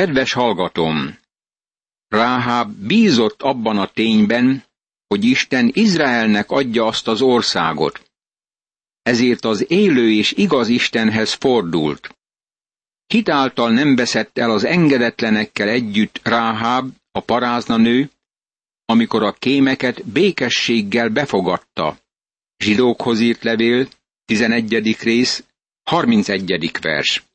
Kedves hallgatom! Ráháb bízott abban a tényben, hogy Isten Izraelnek adja azt az országot. Ezért az élő és igaz Istenhez fordult. Hitáltal nem veszett el az engedetlenekkel együtt Ráháb, a parázna nő, amikor a kémeket békességgel befogadta. Zsidókhoz írt levél, 11. rész, 31. vers.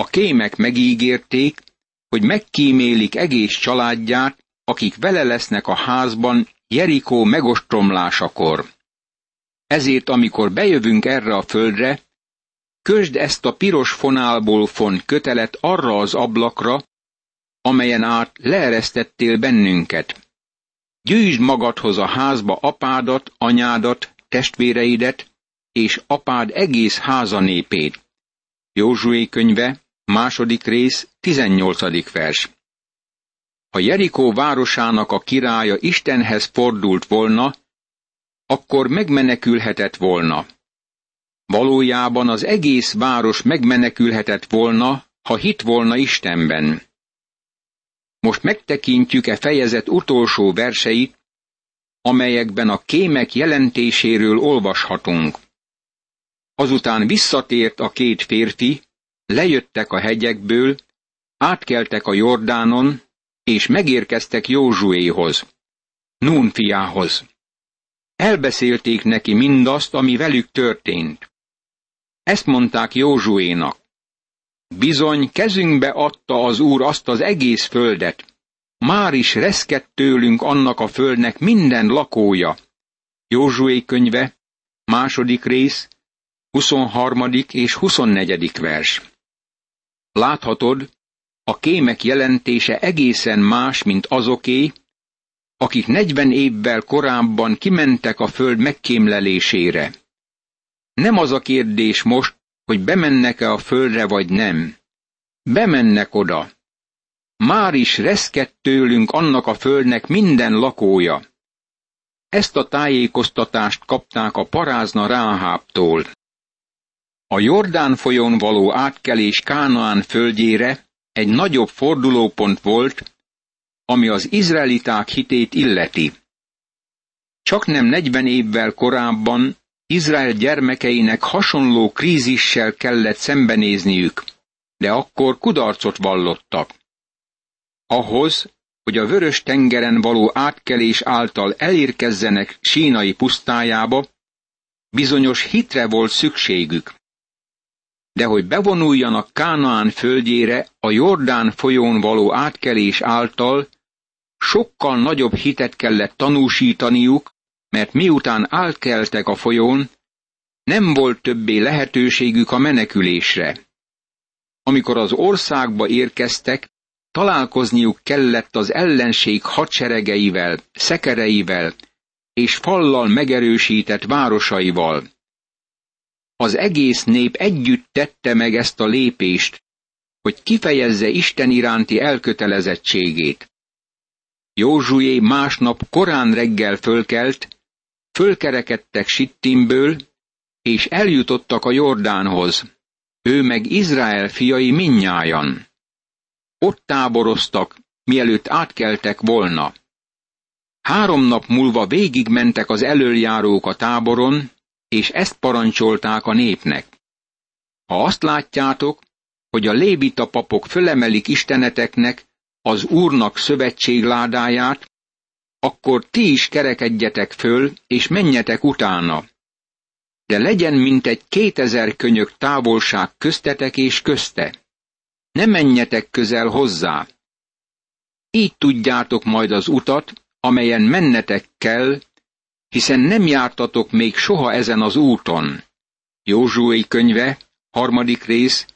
A kémek megígérték, hogy megkímélik egész családját, akik vele lesznek a házban Jerikó megostromlásakor. Ezért, amikor bejövünk erre a földre, kösd ezt a piros fonálból font kötelet arra az ablakra, amelyen át leeresztettél bennünket. Gyűjtsd magadhoz a házba apádat, anyádat, testvéreidet, és apád egész háza népét. Józsué könyve, második rész, 18. vers. Ha Jerikó városának a királya Istenhez fordult volna, akkor megmenekülhetett volna. Valójában az egész város megmenekülhetett volna, ha hit volna Istenben. Most megtekintjük e fejezet utolsó verseit, amelyekben a kémek jelentéséről olvashatunk. Azután visszatért a két férfi, lejöttek a hegyekből, átkeltek a Jordánon, és megérkeztek Józsuéhoz, Nún fiához. Elbeszélték neki mindazt, ami velük történt. Ezt mondták Józsuénak. Bizony kezünkbe adta az Úr azt az egész földet. Már is reszkett tőlünk annak a földnek minden lakója. Józsué könyve, második rész, 23. és 24. vers. Láthatod, a kémek jelentése egészen más, mint azoké, akik negyven évvel korábban kimentek a föld megkémlelésére. Nem az a kérdés most, hogy bemennek-e a földre vagy nem. Bemennek oda. Már is reszkett tőlünk annak a földnek minden lakója. Ezt a tájékoztatást kapták a parázna Ráháptól. A Jordán folyón való átkelés Kánaán földjére egy nagyobb fordulópont volt, ami az izraeliták hitét illeti. Csak nem 40 évvel korábban Izrael gyermekeinek hasonló krízissel kellett szembenézniük, de akkor kudarcot vallottak. Ahhoz, hogy a vörös tengeren való átkelés által elérkezzenek sínai pusztájába, bizonyos hitre volt szükségük de hogy bevonuljanak Kánaán földjére a Jordán folyón való átkelés által, sokkal nagyobb hitet kellett tanúsítaniuk, mert miután átkeltek a folyón, nem volt többé lehetőségük a menekülésre. Amikor az országba érkeztek, találkozniuk kellett az ellenség hadseregeivel, szekereivel és fallal megerősített városaival. Az egész nép együtt tette meg ezt a lépést, hogy kifejezze Isten iránti elkötelezettségét. Józsué másnap korán reggel fölkelt, fölkerekedtek Sittimből, és eljutottak a Jordánhoz, ő meg Izrael fiai minnyájan. Ott táboroztak, mielőtt átkeltek volna. Három nap múlva végigmentek az elöljárók a táboron, és ezt parancsolták a népnek. Ha azt látjátok, hogy a lévita papok fölemelik isteneteknek az Úrnak szövetségládáját, akkor ti is kerekedjetek föl, és menjetek utána. De legyen mintegy kétezer könyök távolság köztetek és közte. Ne menjetek közel hozzá. Így tudjátok majd az utat, amelyen mennetek kell, hiszen nem jártatok még soha ezen az úton. Józsué könyve, harmadik rész,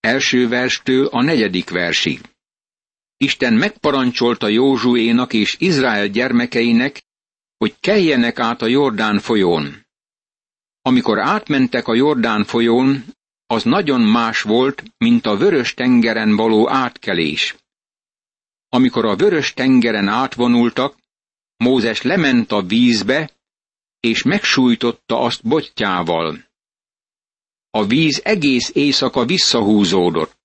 első verstől a negyedik versig. Isten megparancsolta Józsuénak és Izrael gyermekeinek, hogy keljenek át a Jordán folyón. Amikor átmentek a Jordán folyón, az nagyon más volt, mint a vörös tengeren való átkelés. Amikor a vörös tengeren átvonultak, Mózes lement a vízbe, és megsújtotta azt bottyával. A víz egész éjszaka visszahúzódott.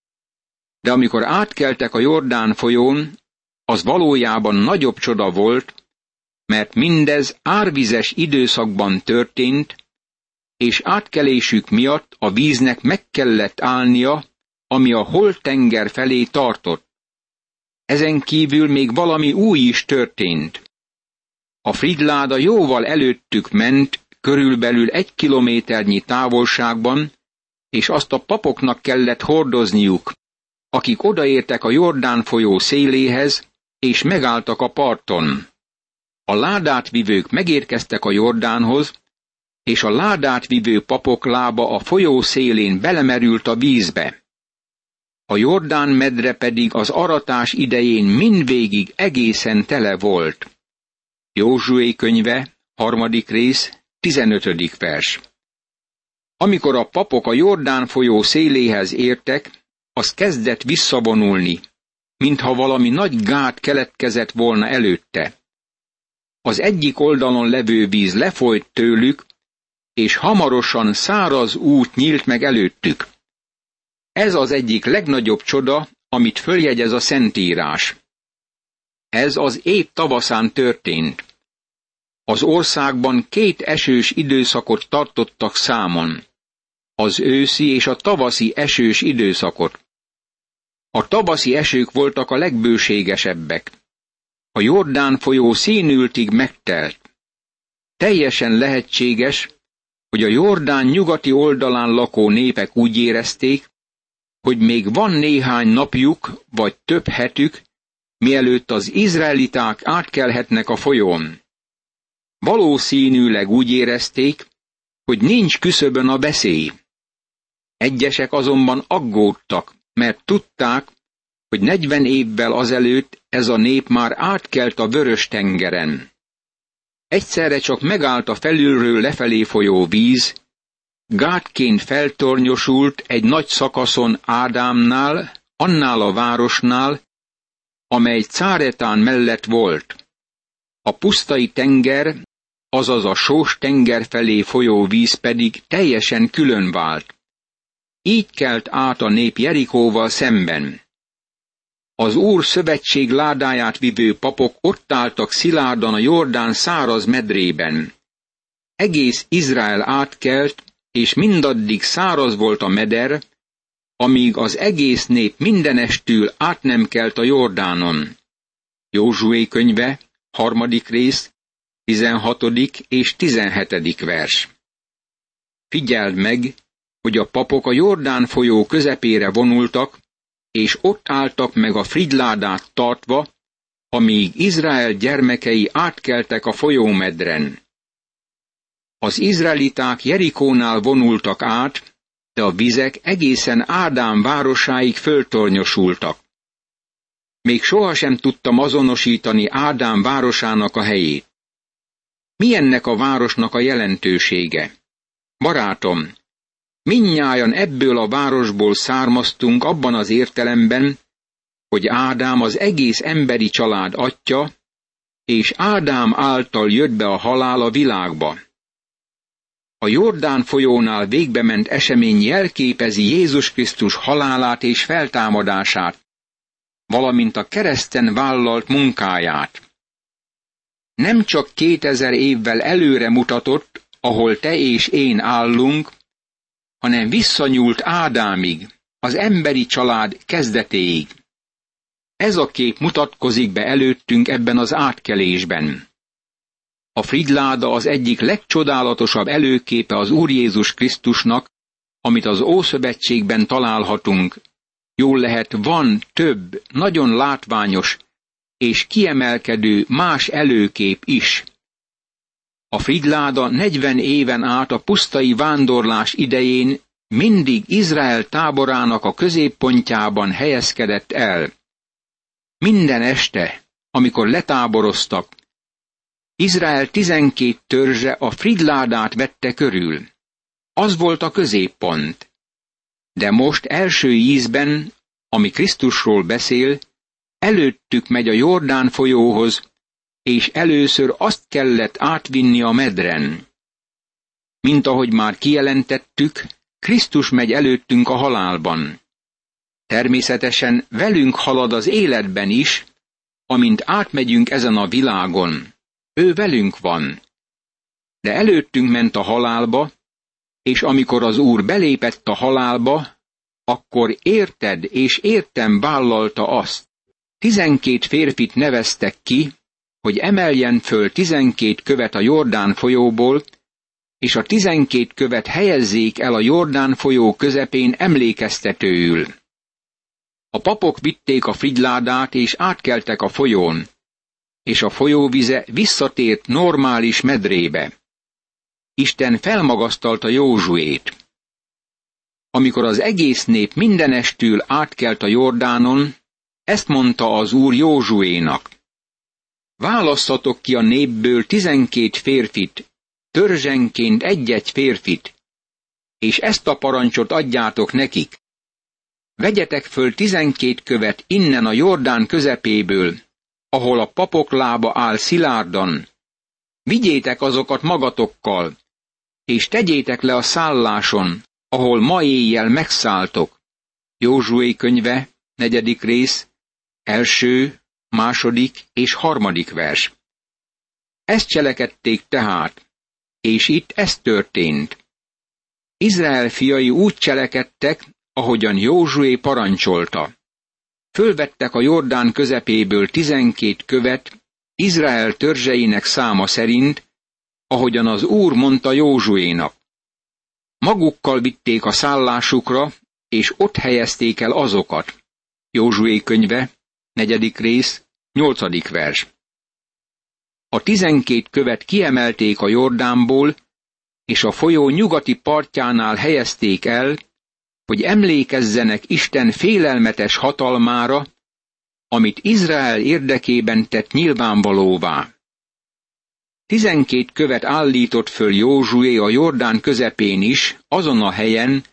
De amikor átkeltek a Jordán folyón, az valójában nagyobb csoda volt, mert mindez árvizes időszakban történt, és átkelésük miatt a víznek meg kellett állnia, ami a holtenger felé tartott. Ezen kívül még valami új is történt. A Fridláda jóval előttük ment, körülbelül egy kilométernyi távolságban, és azt a papoknak kellett hordozniuk, akik odaértek a Jordán folyó széléhez, és megálltak a parton. A ládát vivők megérkeztek a Jordánhoz, és a ládát vivő papok lába a folyó szélén belemerült a vízbe. A Jordán medre pedig az aratás idején mindvégig egészen tele volt. Józsué könyve, harmadik rész, tizenötödik vers. Amikor a papok a Jordán folyó széléhez értek, az kezdett visszavonulni, mintha valami nagy gát keletkezett volna előtte. Az egyik oldalon levő víz lefolyt tőlük, és hamarosan száraz út nyílt meg előttük. Ez az egyik legnagyobb csoda, amit följegyez a Szentírás. Ez az év tavaszán történt. Az országban két esős időszakot tartottak számon. Az őszi és a tavaszi esős időszakot. A tavaszi esők voltak a legbőségesebbek. A Jordán folyó színültig megtelt. Teljesen lehetséges, hogy a Jordán nyugati oldalán lakó népek úgy érezték, hogy még van néhány napjuk, vagy több hetük, mielőtt az izraeliták átkelhetnek a folyón. Valószínűleg úgy érezték, hogy nincs küszöbön a beszély. Egyesek azonban aggódtak, mert tudták, hogy negyven évvel azelőtt ez a nép már átkelt a vörös tengeren. Egyszerre csak megállt a felülről lefelé folyó víz, gátként feltornyosult egy nagy szakaszon Ádámnál, annál a városnál, amely Cáretán mellett volt. A pusztai tenger, azaz a sós tenger felé folyó víz pedig teljesen külön vált. Így kelt át a nép Jerikóval szemben. Az Úr szövetség ládáját vivő papok ott álltak szilárdan a Jordán száraz medrében. Egész Izrael átkelt, és mindaddig száraz volt a meder, amíg az egész nép mindenestül át nem kelt a Jordánon. Józsué könyve, harmadik rész, 16. és 17. vers. Figyeld meg, hogy a papok a Jordán folyó közepére vonultak, és ott álltak meg a fridládát tartva, amíg Izrael gyermekei átkeltek a folyómedren. Az izraeliták Jerikónál vonultak át, de a vizek egészen Ádám városáig föltornyosultak. Még sohasem tudtam azonosítani Ádám városának a helyét. Mi ennek a városnak a jelentősége? Barátom, Minnyájan ebből a városból származtunk abban az értelemben, hogy Ádám az egész emberi család atya, és Ádám által jött be a halál a világba. A Jordán folyónál végbe ment esemény jelképezi Jézus Krisztus halálát és feltámadását, valamint a kereszten vállalt munkáját. Nem csak kétezer évvel előre mutatott, ahol te és én állunk, hanem visszanyúlt Ádámig, az emberi család kezdetéig. Ez a kép mutatkozik be előttünk ebben az átkelésben. A Fridláda az egyik legcsodálatosabb előképe az Úr Jézus Krisztusnak, amit az Ószövetségben találhatunk. Jól lehet, van több, nagyon látványos és kiemelkedő más előkép is. A Fridláda 40 éven át a pusztai vándorlás idején mindig Izrael táborának a középpontjában helyezkedett el. Minden este, amikor letáboroztak, Izrael tizenkét törzse a Fridládát vette körül. Az volt a középpont. De most első ízben, ami Krisztusról beszél, előttük megy a Jordán folyóhoz, és először azt kellett átvinni a medren. Mint ahogy már kijelentettük, Krisztus megy előttünk a halálban. Természetesen velünk halad az életben is, amint átmegyünk ezen a világon. Ő velünk van. De előttünk ment a halálba, és amikor az Úr belépett a halálba, akkor érted és értem vállalta azt. Tizenkét férfit neveztek ki, hogy emeljen föl tizenkét követ a Jordán folyóból, és a tizenkét követ helyezzék el a Jordán folyó közepén emlékeztetőül. A papok vitték a frigyládát, és átkeltek a folyón, és a folyóvize visszatért normális medrébe. Isten felmagasztalta Józsuét. Amikor az egész nép mindenestül átkelt a Jordánon, ezt mondta az úr Józsuénak. Választatok ki a népből tizenkét férfit, törzsenként egy-egy férfit, és ezt a parancsot adjátok nekik. Vegyetek föl tizenkét követ innen a Jordán közepéből, ahol a papok lába áll szilárdan. Vigyétek azokat magatokkal, és tegyétek le a szálláson, ahol ma éjjel megszálltok. Józsué könyve, negyedik rész, első, második és harmadik vers. Ezt cselekedték tehát, és itt ez történt. Izrael fiai úgy cselekedtek, ahogyan Józsué parancsolta. Fölvettek a Jordán közepéből tizenkét követ, Izrael törzseinek száma szerint, ahogyan az Úr mondta Józsuénak. Magukkal vitték a szállásukra, és ott helyezték el azokat. Józsué könyve, negyedik rész, nyolcadik vers. A tizenkét követ kiemelték a Jordánból, és a folyó nyugati partjánál helyezték el, hogy emlékezzenek Isten félelmetes hatalmára, amit Izrael érdekében tett nyilvánvalóvá. Tizenkét követ állított föl Józsué a Jordán közepén is, azon a helyen,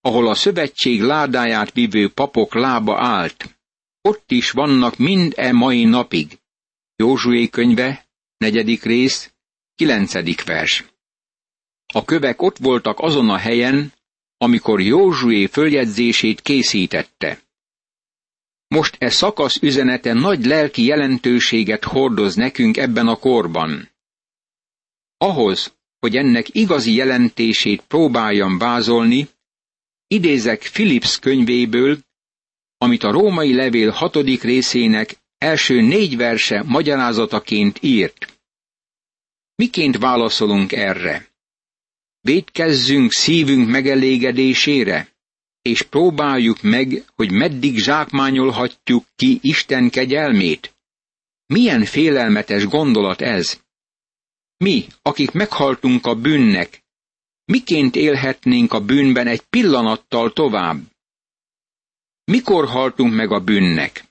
ahol a szövetség ládáját vívő papok lába állt. Ott is vannak mind e mai napig. Józsué könyve, negyedik rész, kilencedik vers. A kövek ott voltak azon a helyen, amikor Józsué följegyzését készítette. Most e szakasz üzenete nagy lelki jelentőséget hordoz nekünk ebben a korban. Ahhoz, hogy ennek igazi jelentését próbáljam vázolni, idézek Philips könyvéből, amit a római levél hatodik részének első négy verse magyarázataként írt. Miként válaszolunk erre? Védkezzünk szívünk megelégedésére, és próbáljuk meg, hogy meddig zsákmányolhatjuk ki Isten kegyelmét? Milyen félelmetes gondolat ez? Mi, akik meghaltunk a bűnnek, miként élhetnénk a bűnben egy pillanattal tovább? Mikor haltunk meg a bűnnek?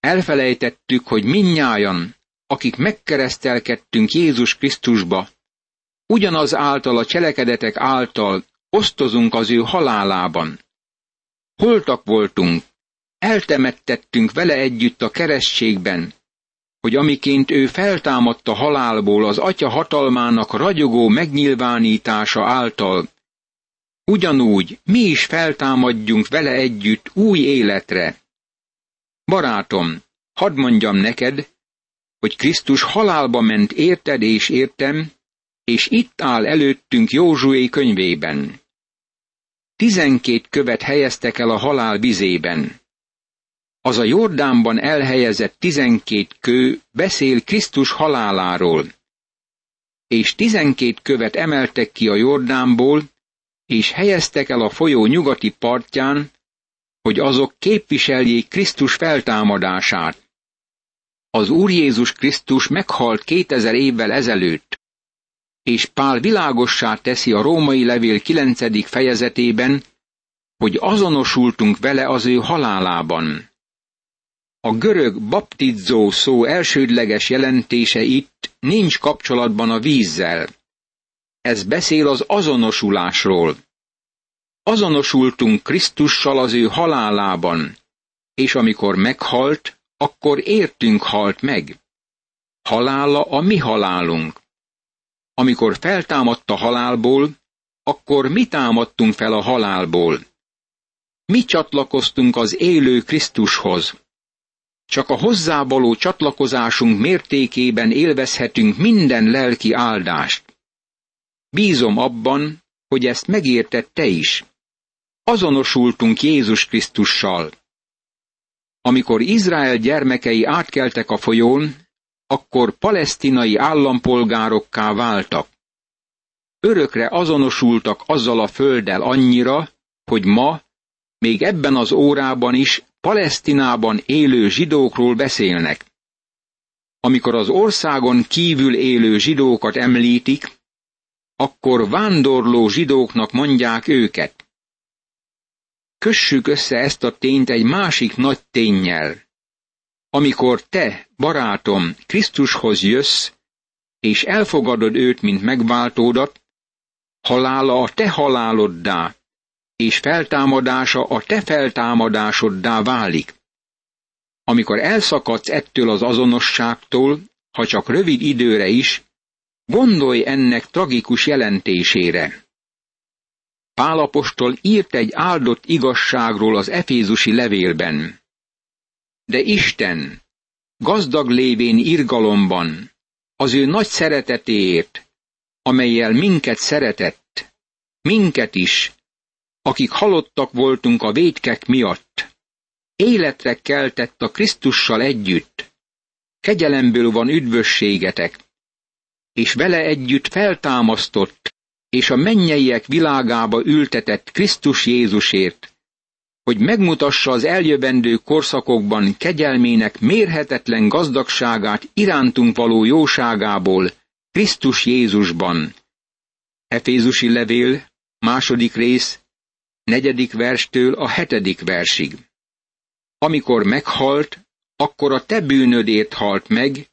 Elfelejtettük, hogy minnyájan, akik megkeresztelkedtünk Jézus Krisztusba, ugyanaz által a cselekedetek által osztozunk az ő halálában. Holtak voltunk, eltemettettünk vele együtt a kerességben, hogy amiként ő feltámadt a halálból az atya hatalmának ragyogó megnyilvánítása által, ugyanúgy mi is feltámadjunk vele együtt új életre. Barátom, hadd mondjam neked, hogy Krisztus halálba ment érted és értem, és itt áll előttünk Józsué könyvében. Tizenkét követ helyeztek el a halál vizében. Az a Jordánban elhelyezett tizenkét kő beszél Krisztus haláláról. És tizenkét követ emeltek ki a Jordánból, és helyeztek el a folyó nyugati partján, hogy azok képviseljék Krisztus feltámadását. Az Úr Jézus Krisztus meghalt kétezer évvel ezelőtt, és Pál világossá teszi a római levél kilencedik fejezetében, hogy azonosultunk vele az ő halálában. A görög baptizó szó elsődleges jelentése itt nincs kapcsolatban a vízzel. Ez beszél az azonosulásról. Azonosultunk Krisztussal az ő halálában, és amikor meghalt, akkor értünk halt meg. Halála a mi halálunk. Amikor feltámadt a halálból, akkor mi támadtunk fel a halálból. mi csatlakoztunk az élő Krisztushoz. Csak a hozzávaló csatlakozásunk mértékében élvezhetünk minden lelki áldást. Bízom abban, hogy ezt megértette is. Azonosultunk Jézus Krisztussal. Amikor Izrael gyermekei átkeltek a folyón, akkor palesztinai állampolgárokká váltak. Örökre azonosultak azzal a földdel annyira, hogy ma, még ebben az órában is Palesztinában élő zsidókról beszélnek. Amikor az országon kívül élő zsidókat említik, akkor vándorló zsidóknak mondják őket. Kössük össze ezt a tényt egy másik nagy tényel. Amikor te, barátom, Krisztushoz jössz, és elfogadod őt, mint megváltódat, halála a te haláloddá, és feltámadása a te feltámadásoddá válik. Amikor elszakadsz ettől az azonosságtól, ha csak rövid időre is, gondolj ennek tragikus jelentésére. Pálapostól írt egy áldott igazságról az Efézusi levélben. De Isten, gazdag lévén irgalomban, az ő nagy szeretetéért, amelyel minket szeretett, minket is, akik halottak voltunk a védkek miatt, életre keltett a Krisztussal együtt, kegyelemből van üdvösségetek, és vele együtt feltámasztott, és a mennyeiek világába ültetett Krisztus Jézusért, hogy megmutassa az eljövendő korszakokban kegyelmének mérhetetlen gazdagságát irántunk való jóságából, Krisztus Jézusban. Efézusi levél, második rész, negyedik verstől a hetedik versig. Amikor meghalt, akkor a te bűnödért halt meg,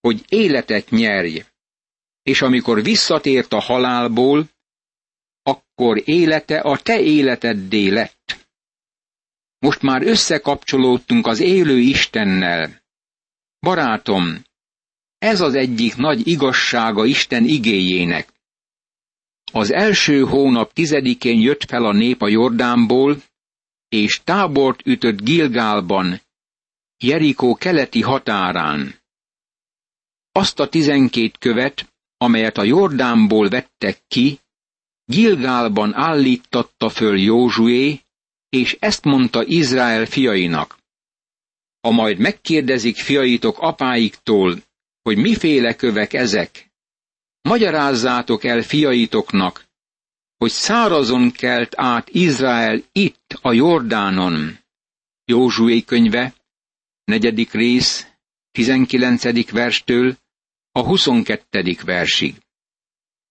hogy életet nyerj. És amikor visszatért a halálból, akkor élete a te életeddé lett. Most már összekapcsolódtunk az élő Istennel. Barátom, ez az egyik nagy igazsága Isten igéjének. Az első hónap tizedikén jött fel a nép a Jordánból, és tábort ütött Gilgálban, Jerikó keleti határán. Azt a tizenkét követ, amelyet a Jordánból vettek ki, Gilgálban állítatta föl Józsué, és ezt mondta Izrael fiainak. Ha majd megkérdezik fiaitok apáiktól, hogy miféle kövek ezek, Magyarázzátok el fiaitoknak, hogy szárazon kelt át Izrael itt a Jordánon. Józsué könyve, negyedik rész, tizenkilencedik verstől a huszonkettedik versig.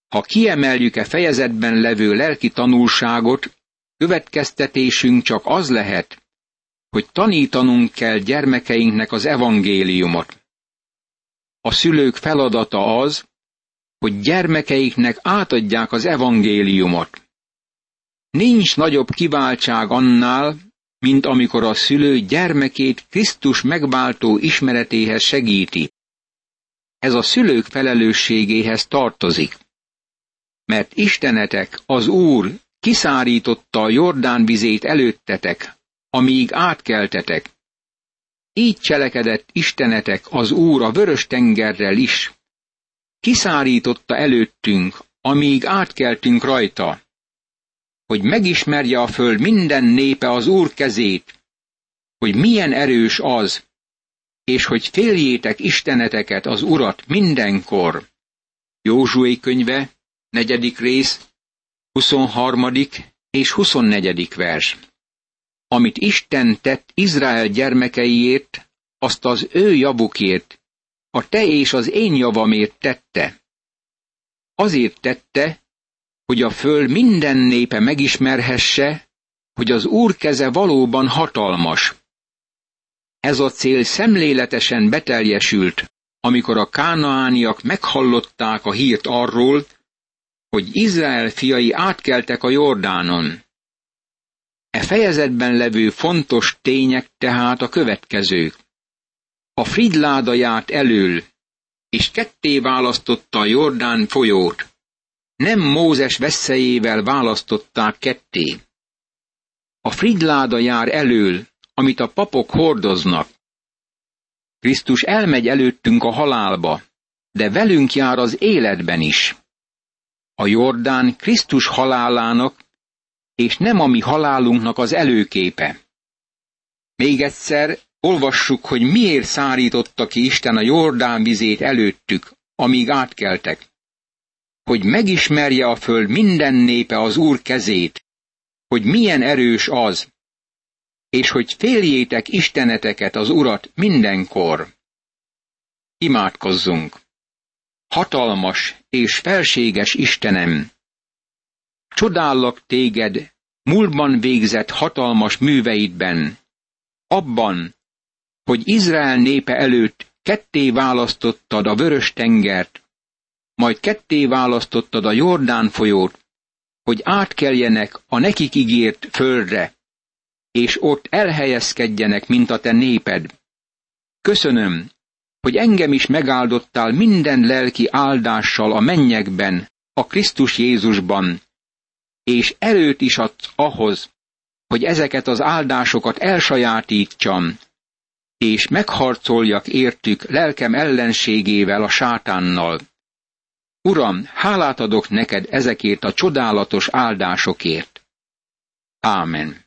Ha kiemeljük-e fejezetben levő lelki tanulságot, következtetésünk csak az lehet, hogy tanítanunk kell gyermekeinknek az evangéliumot. A szülők feladata az, hogy gyermekeiknek átadják az evangéliumot. Nincs nagyobb kiváltság annál, mint amikor a szülő gyermekét Krisztus megváltó ismeretéhez segíti. Ez a szülők felelősségéhez tartozik. Mert Istenetek, az Úr kiszárította a Jordán vizét előttetek, amíg átkeltetek. Így cselekedett Istenetek az Úr a vörös tengerrel is, kiszárította előttünk, amíg átkeltünk rajta, hogy megismerje a föld minden népe az Úr kezét, hogy milyen erős az, és hogy féljétek isteneteket, az Urat mindenkor. Józsué könyve, negyedik rész, 23. és 24. vers. Amit Isten tett Izrael gyermekeiért, azt az ő javukért, a te és az én javamért tette. Azért tette, hogy a föld minden népe megismerhesse, hogy az Úr keze valóban hatalmas. Ez a cél szemléletesen beteljesült, amikor a kánaániak meghallották a hírt arról, hogy Izrael fiai átkeltek a Jordánon. E fejezetben levő fontos tények tehát a következők. A Fridláda járt elől, és ketté választotta a Jordán folyót. Nem Mózes veszélyével választották ketté. A frigyláda jár elől, amit a papok hordoznak. Krisztus elmegy előttünk a halálba, de velünk jár az életben is. A Jordán Krisztus halálának, és nem a mi halálunknak az előképe. Még egyszer olvassuk, hogy miért szárította ki Isten a Jordán vizét előttük, amíg átkeltek. Hogy megismerje a föld minden népe az Úr kezét, hogy milyen erős az, és hogy féljétek isteneteket az Urat mindenkor. Imádkozzunk! Hatalmas és felséges Istenem! Csodállak téged múltban végzett hatalmas műveidben, abban, hogy Izrael népe előtt ketté választottad a vörös tengert, majd ketté választottad a Jordán folyót, hogy átkeljenek a nekik ígért földre, és ott elhelyezkedjenek, mint a te néped. Köszönöm, hogy engem is megáldottál minden lelki áldással a mennyekben, a Krisztus Jézusban, és erőt is adsz ahhoz, hogy ezeket az áldásokat elsajátítsam, és megharcoljak értük lelkem ellenségével, a sátánnal. Uram, hálát adok neked ezekért a csodálatos áldásokért. Ámen.